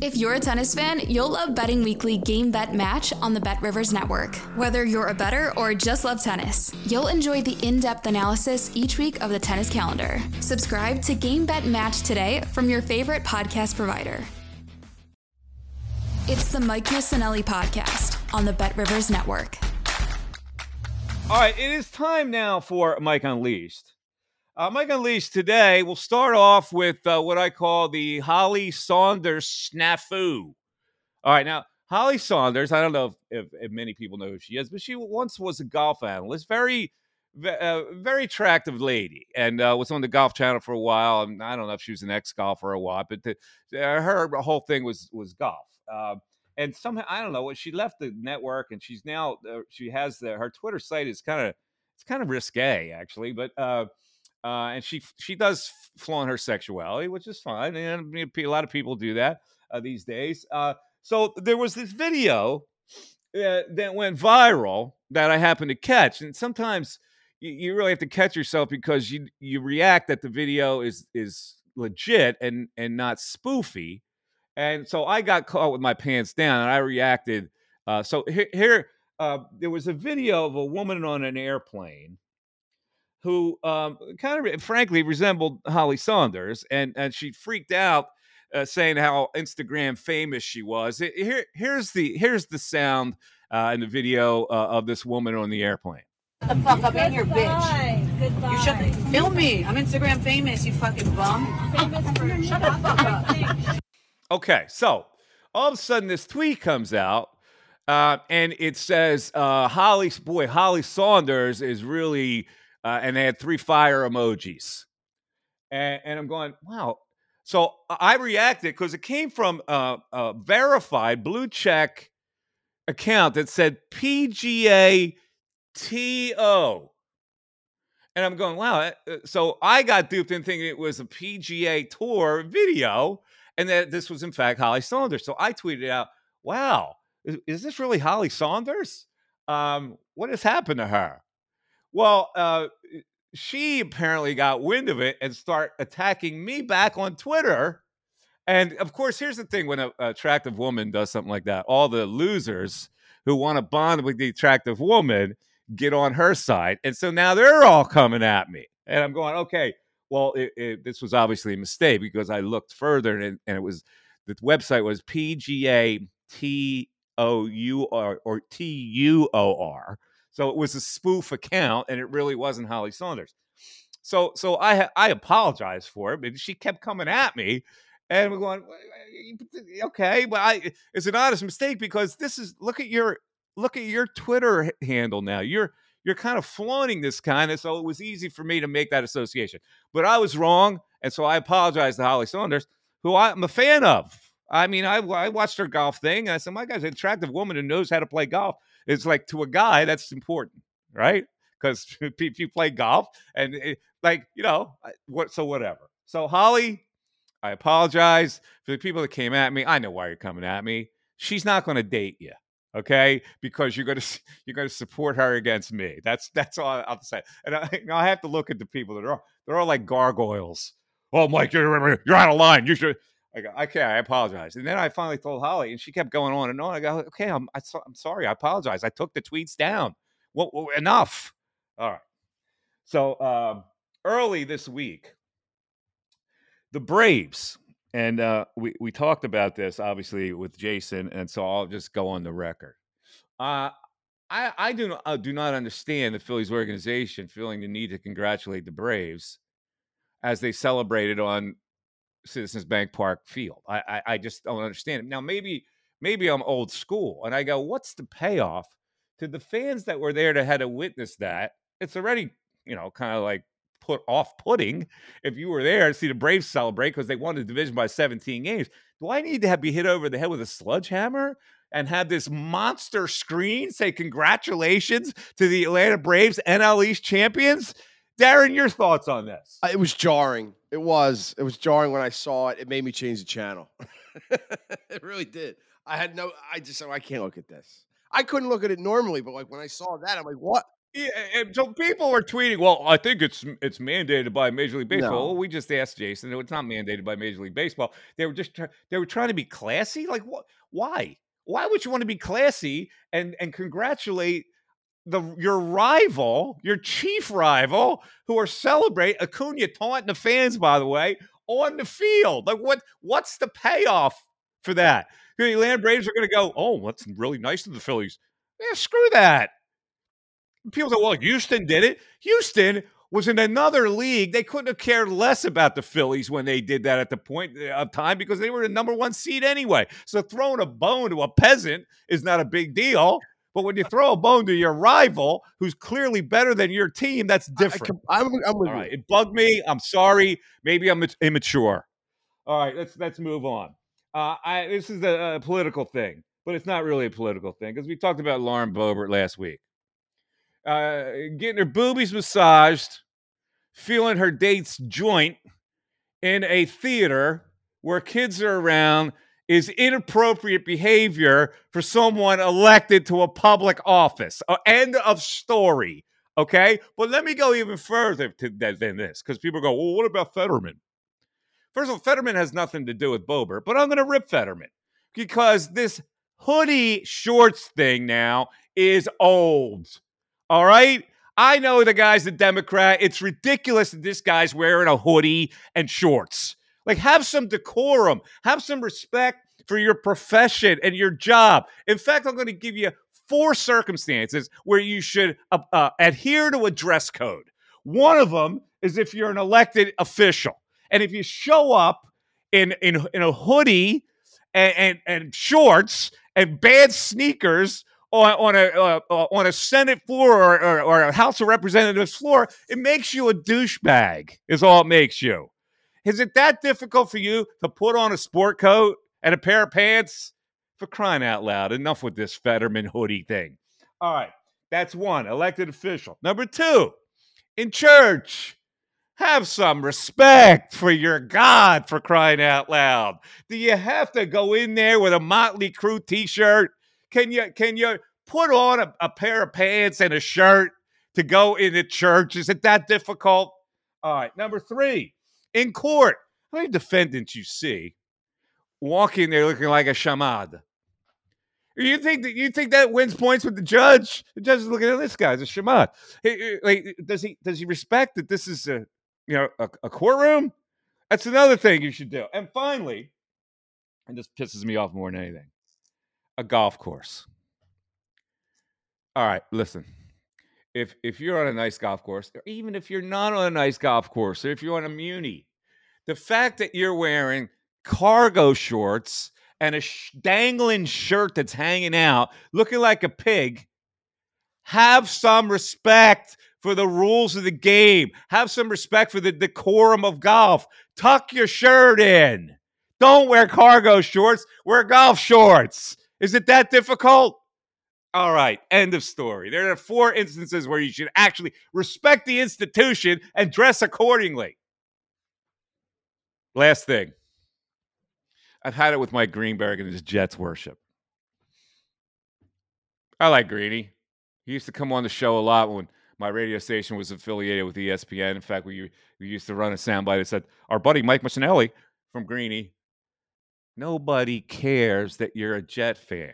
If you're a tennis fan, you'll love Betting Weekly Game Bet Match on the Bet Rivers Network. Whether you're a better or just love tennis, you'll enjoy the in depth analysis each week of the tennis calendar. Subscribe to Game Bet Match today from your favorite podcast provider. It's the Mike Missanelli podcast on the Bet Rivers Network. All right, it is time now for Mike Unleashed. Uh, Mike Unleashed today, we'll start off with uh, what I call the Holly Sonders snafu. All right, now, Holly Sonders, I don't know if, if, if many people know who she is, but she once was a golf analyst, very, uh, very attractive lady, and uh, was on the Golf Channel for a while. And I don't know if she was an ex golfer or what, but the, uh, her whole thing was was golf. Uh, and somehow I don't know what she left the network, and she's now she has the, her Twitter site is kind of it's kind of risque actually, but uh, and she she does flaunt her sexuality, which is fine. And a lot of people do that uh, these days. Uh, so there was this video uh, that went viral that I happened to catch, and sometimes you, you, really have to catch yourself because you you react that the video is is legit and and not spoofy. And so I got caught with my pants down, and I reacted. Uh, so here, here uh, there was a video of a woman on an airplane who um, kind of frankly resembled Holly Sonders, and and she freaked out, uh, saying how Instagram famous she was. Here, here's the here's the sound uh, in the video uh, of this woman on the airplane. the fuck up in here, bitch. Goodbye. You shut the, film me. I'm Instagram famous. You fucking bum. Famous for shut the fuck up. Okay, so all of a sudden this tweet comes out. Uh, and it says uh, Holly, boy, Holly Sonders is really uh, and they had three fire emojis. And, and I'm going, wow. So I reacted because it came from a, a, verified blue check account that said PGA TO. And I'm going, wow. Eh, eh, so I got duped in thinking it was a PGA Tour video and that this was, in fact, Holly Sonders. So I tweeted out, wow, is, is this really Holly Sonders? Um, what has happened to her? Well, uh, she apparently got wind of it and start attacking me back on Twitter. And of course, here's the thing: when an attractive woman does something like that, all the losers who want to bond with the attractive woman get on her side, and so now they're all coming at me, and I'm going, okay, well, it, it, this was obviously a mistake because I looked further, and, and it was the website was PGA T O U R or T U O R so it was a spoof account, and it really wasn't Holly Sonders. So so I I apologize for it, but she kept coming at me, and we're going, okay, but I it's an honest mistake because this is look at your look at your Twitter handle now. You're you're kind of flaunting this kind of, so it was easy for me to make that association. But I was wrong, and so I apologize to Holly Sonders, who I'm a fan of. I mean, I, I watched her golf thing. I said, my guy's an attractive woman who knows how to play golf. It's like to a guy, that's important, right? Because if you play golf and it, like, you know, what, so whatever. So, Holly, I apologize for the people that came at me. I know why you're coming at me. She's not going to date you okay because you're going to you're going to support her against me that's that's all i'll say and I, you know, I have to look at the people that are they're all like gargoyles oh mike you're, you're out of line you should I go, okay, I apologize. And then I finally told Holly, and she kept going on and on. I go, okay, I'm, I, am sorry. I apologize. I took the tweets down. Well, well enough. All right. So um, early this week, the Braves, and uh, we, we talked about this obviously with Jason, and so I'll just go on the record. Uh, I, I do, I do not understand the Phillies organization feeling the need to congratulate the Braves as they celebrated on Citizens Bank Park field. I, I, I just don't understand it. Now maybe maybe I'm old school, and I go, what's the payoff to the fans that were there to had to witness that? It's already you know kind of like put off putting if you were there to see the Braves celebrate because they won the division by 17 games. Do I need to have be hit over the head with a sledgehammer and have this monster screen say congratulations to the Atlanta Braves NL East champions. Darren, your thoughts on this? Uh, It was jarring. It was. It was jarring when I saw it. It made me change the channel. it really did. I had no. I just. I can't look at this. I couldn't look at it normally, but like when I saw that, I'm like, what? Yeah, and so people were tweeting, "Well, I think it's it's mandated by Major League Baseball." No. Well, we just asked Jason; it's not mandated by Major League Baseball. They were just try- they were trying to be classy. Like, what? Why? Why would you want to be classy and and congratulate the your rival, your chief rival, who are celebrate Acuna taunting the fans? By the way, on the field, like what? What's the payoff for that? The Atlanta Braves are going to go, "Oh, that's really nice of the Phillies." Yeah, screw that. People say, well, Houston did it. Houston was in another league. They couldn't have cared less about the Phillies when they did that at the point uh, of time because they were the number one seed anyway. So throwing a bone to a peasant is not a big deal. But when you throw a bone to your rival, who's clearly better than your team, that's I- I different. I'm, I'm with All you. it bugged me. I'm sorry. Maybe I'm immature. All right, let's let's move on. Uh, I this is a, a political thing, but it's not really a political thing because we talked about Lauren Boebert last week. Uh, getting her boobies massaged, feeling her date's joint in a theater where kids are around is inappropriate behavior for someone elected to a public office. End of story. Okay, but let me go even further than this because people go, "Well, what about Fetterman?" First of all, Fetterman has nothing to do with Boebert, but I'm going to rip Fetterman because this hoodie shorts thing now is old. All right. I know the guy's a Democrat. It's ridiculous that this guy's wearing a hoodie and shorts. Like, have some decorum, have some respect for your profession and your job. In fact, I'm going to give you four circumstances where you should uh, uh, adhere to a dress code. One of them is if you're an elected official. And if you show up in, in, in a hoodie and, and, and shorts and bad sneakers on, on a uh, uh, on a Senate floor or, or, or a House of Representatives floor, it makes you a douchebag. Is all it makes you. Is it that difficult for you to put on a sport coat and a pair of pants? For crying out loud! Enough with this Fetterman hoodie thing. All right, that's one elected official. Number two, in church. Have some respect for your God for crying out loud. Do you have to go in there with a Motley Crue t-shirt? Can you can you put on a, a pair of pants and a shirt to go into church? Is it that difficult? All right. Number three, in court, how many defendants you see walking there looking like a shamad? You think that you think that wins points with the judge? The judge is looking at this guy as a shamad. Like, does he does he respect that this is a you know a, a courtroom? That's another thing you should do. And finally, and this pisses me off more than anything, a golf course. All right, listen. If if you're on a nice golf course, or even if you're not on a nice golf course, or if you're on a muni, the fact that you're wearing cargo shorts and a sh- dangling shirt that's hanging out, looking like a pig, have some respect for the rules of the game. Have some respect for the decorum of golf. Tuck your shirt in. Don't wear cargo shorts, wear golf shorts. Is it that difficult? All right, end of story. There are four instances where you should actually respect the institution and dress accordingly. Last thing. I've had it with Mike Greenberg and his Jets worship. I like Greeny. He used to come on the show a lot when my radio station was affiliated with ESPN. In fact, we, we used to run a soundbite that said, Our buddy Mike Machinelli from Greeny, nobody cares that you're a Jet fan.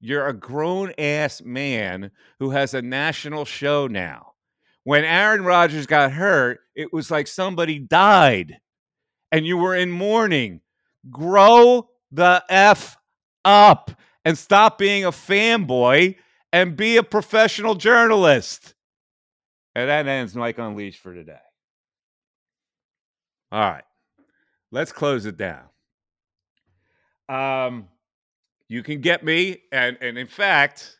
You're a grown ass man who has a national show now. When Aaron Rodgers got hurt, it was like somebody died and you were in mourning. Grow the F up and stop being a fanboy and be a professional journalist. And that ends Mike Unleashed for today. All right. Let's close it down. Um, you can get me, and and in fact,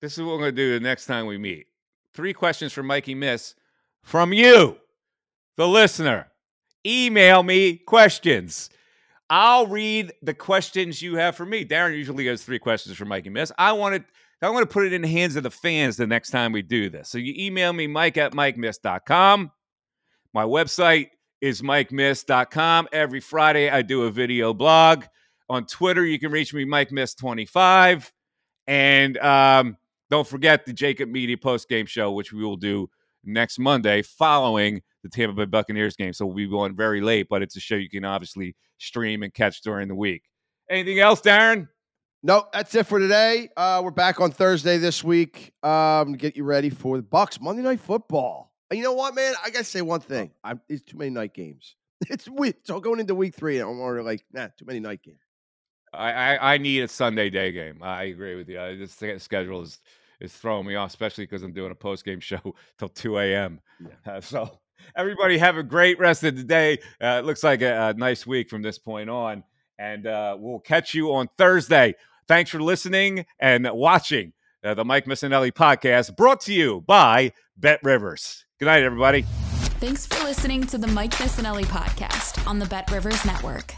this is what we're gonna do the next time we meet. Three questions from Mikey Miss from you, the listener. Email me questions. I'll read the questions you have for me. Darren usually has three questions for Mikey Miss. I want to I want to put it in the hands of the fans the next time we do this. So you email me, mike at mikemiss.com. My website is mikemiss.com. Every Friday, I do a video blog. On Twitter, you can reach me, mikemiss25. And um, don't forget the Jakib Media post game show, which we will do next Monday following the Tampa Bay Buccaneers game. So we'll be going very late, but it's a show you can obviously stream and catch during the week. Anything else, Darren? No, that's it for today. Uh, we're back on Thursday this week um, to get you ready for the Bucks Monday Night Football. And you know what, man? I gotta say one thing. I'm, it's too many night games. It's. So going into week three, I'm already like, nah, too many night games. I, I, I need a Sunday day game. I agree with you. I, this schedule is is throwing me off, especially because I'm doing a post game show till 2 a.m. Yeah. Uh, so everybody have a great rest of the day. Uh, it looks like a, a, nice week from this point on, and uh, we'll catch you on Thursday. Thanks for listening and watching uh, the Mike Missanelli podcast, brought to you by Bet Rivers. Good night, everybody. Thanks for listening to the Mike Missanelli podcast on the Bet Rivers Network.